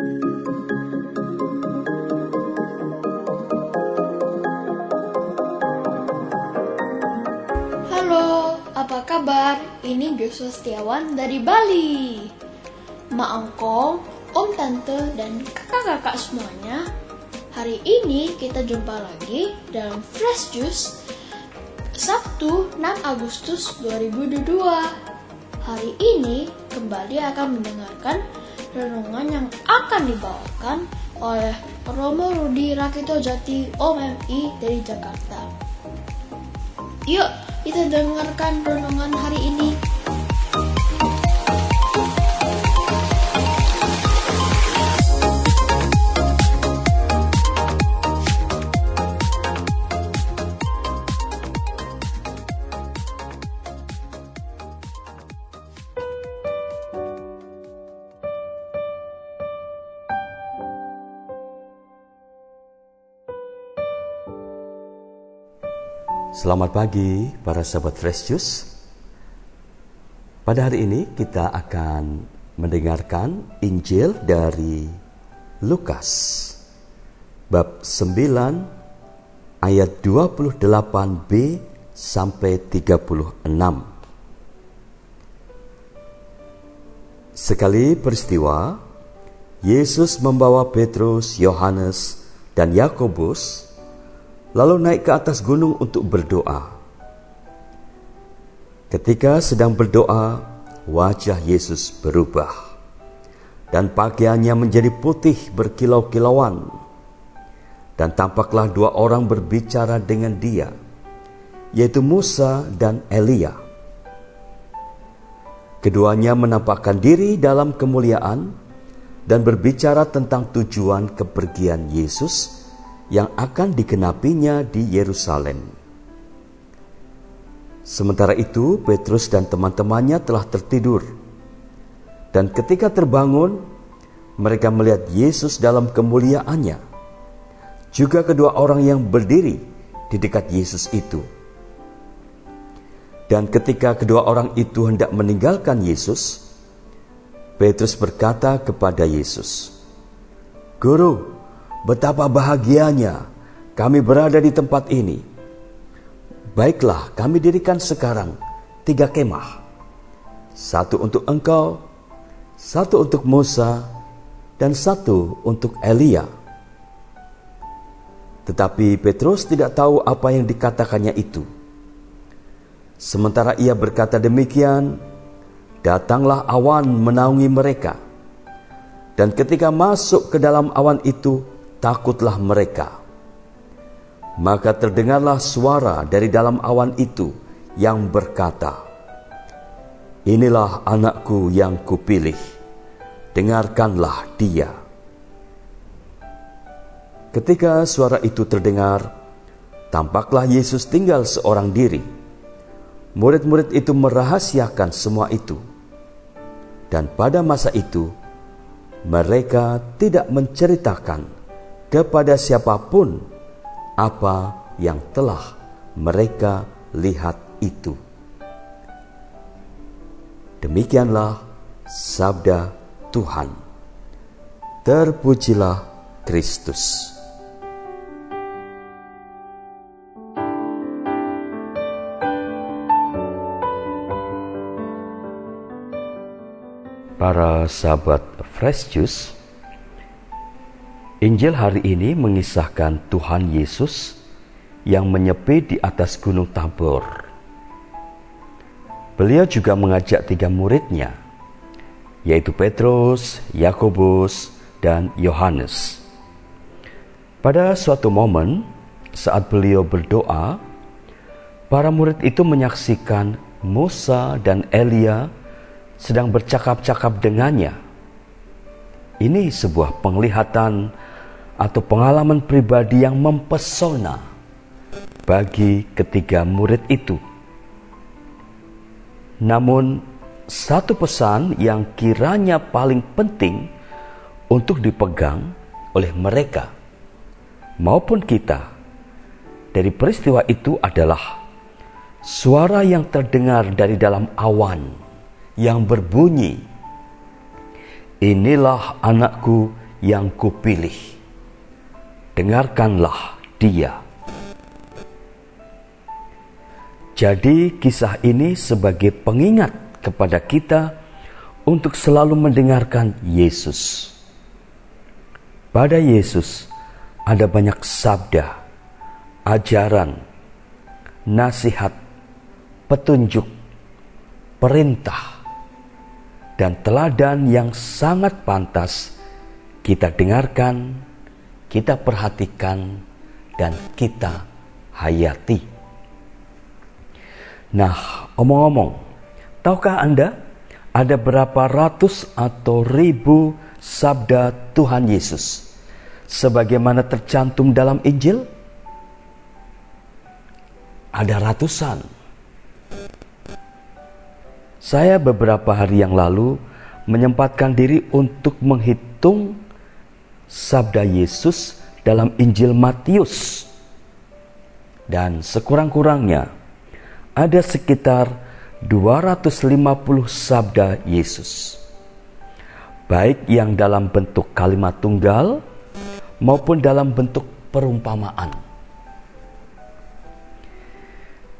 Halo, apa kabar? Ini Joshua Setiawan dari Bali. Ma Angkong, Om Tante, dan kakak-kakak semuanya. Hari ini kita jumpa lagi dalam Fresh Juice Sabtu 6 Agustus 2022. Hari ini kembali akan mendengarkan renungan yang akan dibawakan oleh Romo Rudi Rakito Jati OMMI dari Jakarta. Yuk, kita dengarkan renungan hari ini. Selamat pagi para sahabat Fresh Juice. Pada hari ini kita akan mendengarkan Injil dari Lukas bab 9 ayat 28b sampai 36. Sekali peristiwa, Yesus membawa Petrus, Yohanes, dan Yakobus lalu naik ke atas gunung untuk berdoa. Ketika sedang berdoa, wajah Yesus berubah dan pakaiannya menjadi putih berkilau-kilauan. Dan tampaklah dua orang berbicara dengan dia, yaitu Musa dan Elia. Keduanya menampakkan diri dalam kemuliaan dan berbicara tentang tujuan kepergian Yesus yang akan dikenapinya di Yerusalem. Sementara itu, Petrus dan teman-temannya telah tertidur, dan ketika terbangun, mereka melihat Yesus dalam kemuliaannya. Juga kedua orang yang berdiri di dekat Yesus itu. Dan ketika kedua orang itu hendak meninggalkan Yesus, Petrus berkata kepada Yesus, "Guru, Betapa bahagianya kami berada di tempat ini. Baiklah, kami dirikan sekarang tiga kemah. Satu untuk engkau, satu untuk Musa, dan satu untuk Elia. Tetapi Petrus tidak tahu apa yang dikatakannya itu. Sementara ia berkata demikian, datanglah awan menaungi mereka. Dan ketika masuk ke dalam awan itu, takutlah mereka. Maka terdengarlah suara dari dalam awan itu yang berkata, Inilah anakku yang kupilih, dengarkanlah dia. Ketika suara itu terdengar, tampaklah Yesus tinggal seorang diri. Murid-murid itu merahasiakan semua itu. Dan pada masa itu, mereka tidak menceritakan kepada siapa pun apa yang telah mereka lihat itu. Demikianlah sabda Tuhan. Terpujilah Kristus. Para sahabat Fresh Juice, Injil hari ini mengisahkan Tuhan Yesus yang menyepi di atas Gunung Tabor. Beliau juga mengajak tiga muridnya, yaitu Petrus, Yakobus, dan Yohanes. Pada suatu momen, saat beliau berdoa, para murid itu menyaksikan Musa dan Elia sedang bercakap-cakap dengannya. Ini sebuah penglihatan atau pengalaman pribadi yang mempesona bagi ketiga murid itu. Namun, satu pesan yang kiranya paling penting untuk dipegang oleh mereka maupun kita dari peristiwa itu adalah suara yang terdengar dari dalam awan yang berbunyi, "Inilah anakku yang kupilih. Dengarkanlah dia. Jadi kisah ini sebagai pengingat kepada kita untuk selalu mendengarkan Yesus. Pada Yesus ada banyak sabda, ajaran, nasihat, petunjuk, perintah, dan teladan yang sangat pantas kita dengarkan, kita perhatikan, dan kita hayati. Nah, omong-omong, tahukah Anda ada berapa ratus atau ribu sabda Tuhan Yesus sebagaimana tercantum dalam Injil? Ada ratusan. Saya beberapa hari yang lalu menyempatkan diri untuk menghitung sabda Yesus dalam Injil Matius. Dan sekurang-kurangnya ada sekitar 250 sabda Yesus. Baik yang dalam bentuk kalimat tunggal maupun dalam bentuk perumpamaan.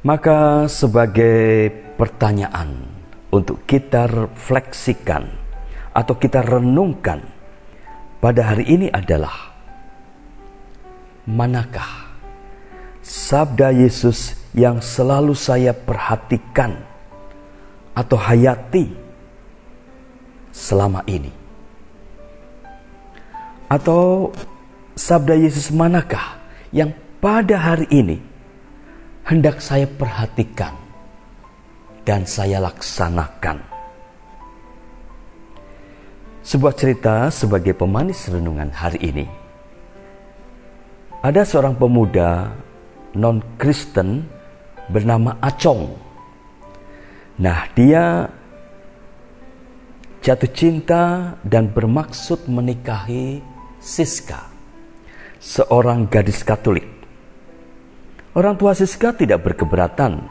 Maka sebagai pertanyaan untuk kita refleksikan atau kita renungkan pada hari ini adalah manakah sabda Yesus yang selalu saya perhatikan atau hayati selama ini? Atau sabda Yesus manakah yang pada hari ini hendak saya perhatikan dan saya laksanakan? Sebuah cerita sebagai pemanis renungan hari ini. Ada seorang pemuda non-Kristen bernama Acong Nah, dia jatuh cinta dan bermaksud menikahi Siska, seorang gadis Katolik. Orang tua Siska tidak berkeberatan,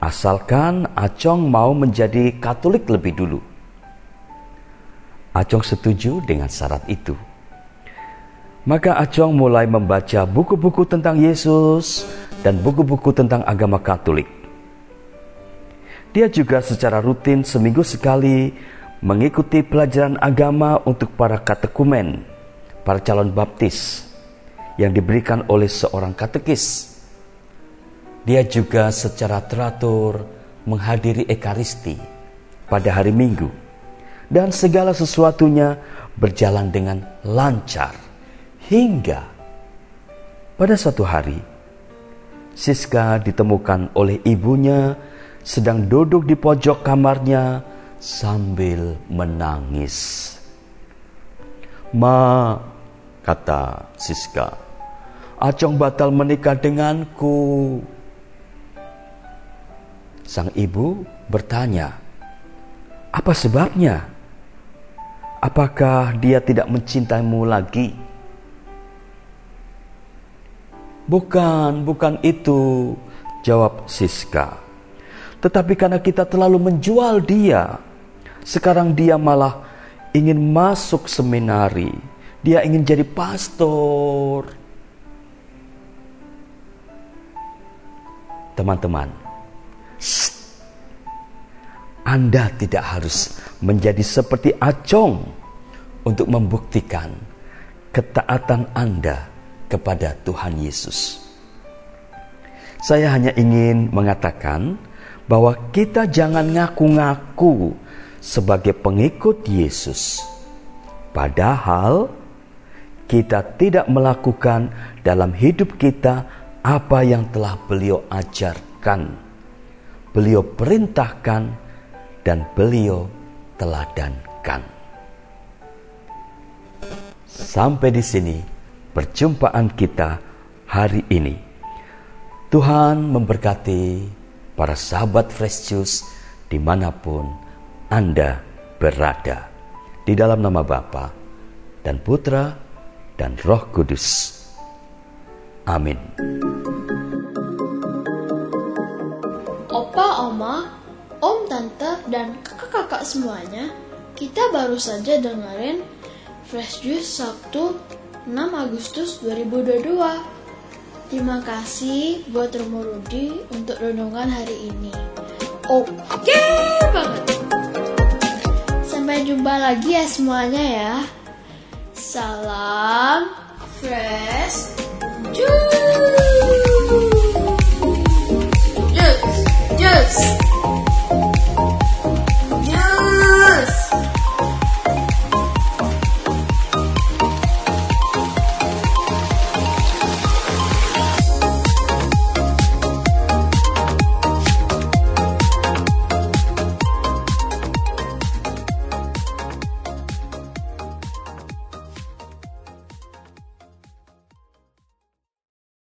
asalkan Acong mau menjadi Katolik lebih dulu. Acong setuju dengan syarat itu. Maka Acong mulai membaca buku-buku tentang Yesus dan buku-buku tentang agama Katolik. Dia juga secara rutin seminggu sekali mengikuti pelajaran agama untuk para katekumen, para calon baptis yang diberikan oleh seorang katekis. Dia juga secara teratur menghadiri ekaristi pada hari Minggu dan segala sesuatunya berjalan dengan lancar hingga pada suatu hari Siska ditemukan oleh ibunya sedang duduk di pojok kamarnya sambil menangis. Ma, kata Siska, Acong batal menikah denganku. Sang ibu bertanya, apa sebabnya? Apakah dia tidak mencintaimu lagi? Bukan, bukan itu, jawab Siska. Tetapi karena kita terlalu menjual dia, sekarang dia malah ingin masuk seminari. Dia ingin jadi pastor. Teman-teman, Anda tidak harus menjadi seperti Acong untuk membuktikan ketaatan Anda kepada Tuhan Yesus. Saya hanya ingin mengatakan bahwa kita jangan ngaku-ngaku sebagai pengikut Yesus, padahal kita tidak melakukan dalam hidup kita apa yang telah beliau ajarkan, beliau perintahkan, dan beliau teladankan. Sampai di sini perjumpaan kita hari ini. Tuhan memberkati para sahabat Fresh Juice di mana pun Anda berada. Di dalam nama Bapa dan Putra dan Roh Kudus. Amin. Opa, Oma, Om, Tante, dan kakak-kakak semuanya, kita baru saja dengerin Fresh Juice Sabtu 6 Agustus 2022. Terima kasih buat Romo Rudi untuk renungan hari ini. Oke banget. Sampai jumpa lagi ya semuanya ya. Salam Fresh Juice. Juice, juice.